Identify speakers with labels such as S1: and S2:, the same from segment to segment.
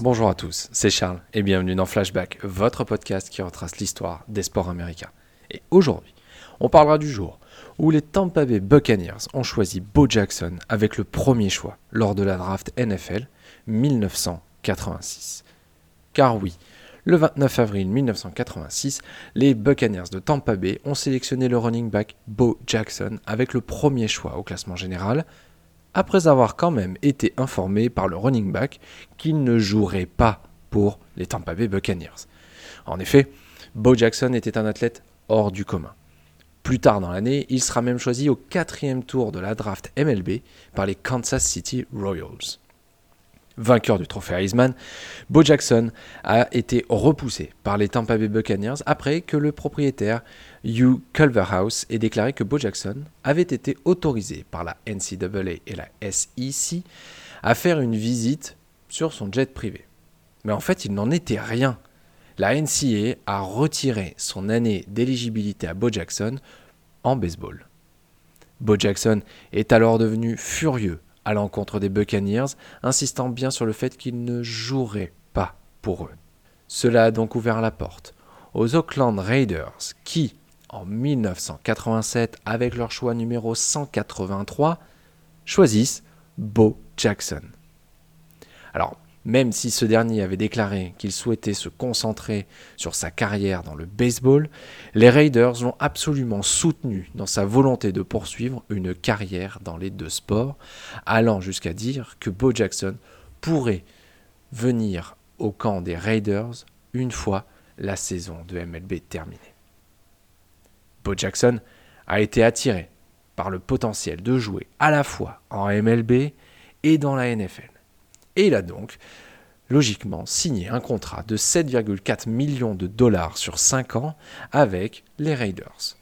S1: Bonjour à tous, c'est Charles et bienvenue dans Flashback, votre podcast qui retrace l'histoire des sports américains. Et aujourd'hui, on parlera du jour où les Tampa Bay Buccaneers ont choisi Bo Jackson avec le premier choix lors de la draft NFL 1986. Car oui, le 29 avril 1986, les Buccaneers de Tampa Bay ont sélectionné le running back Bo Jackson avec le premier choix au classement général, après avoir quand même été informé par le running back qu'il ne jouerait pas pour les Tampa Bay Buccaneers. En effet, Bo Jackson était un athlète hors du commun. Plus tard dans l'année, il sera même choisi au quatrième tour de la draft MLB par les Kansas City Royals. Vainqueur du trophée Heisman, Bo Jackson a été repoussé par les Tampa Bay Buccaneers après que le propriétaire Hugh Culverhouse ait déclaré que Bo Jackson avait été autorisé par la NCAA et la SEC à faire une visite sur son jet privé. Mais en fait, il n'en était rien. La NCAA a retiré son année d'éligibilité à Bo Jackson en baseball. Bo Jackson est alors devenu furieux à l'encontre des Buccaneers, insistant bien sur le fait qu'il ne jouerait pas pour eux. Cela a donc ouvert la porte aux Oakland Raiders qui, en 1987, avec leur choix numéro 183, choisissent Bo Jackson. Alors, même si ce dernier avait déclaré qu'il souhaitait se concentrer sur sa carrière dans le baseball, les Raiders l'ont absolument soutenu dans sa volonté de poursuivre une carrière dans les deux sports, allant jusqu'à dire que Bo Jackson pourrait venir au camp des Raiders une fois la saison de MLB terminée. Bo Jackson a été attiré par le potentiel de jouer à la fois en MLB et dans la NFL. Et il a donc logiquement signé un contrat de 7,4 millions de dollars sur 5 ans avec les Raiders.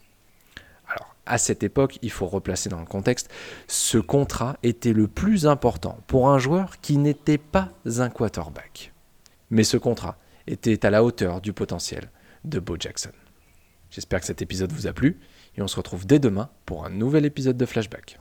S1: Alors, à cette époque, il faut replacer dans le contexte, ce contrat était le plus important pour un joueur qui n'était pas un quarterback. Mais ce contrat était à la hauteur du potentiel de Bo Jackson. J'espère que cet épisode vous a plu et on se retrouve dès demain pour un nouvel épisode de Flashback.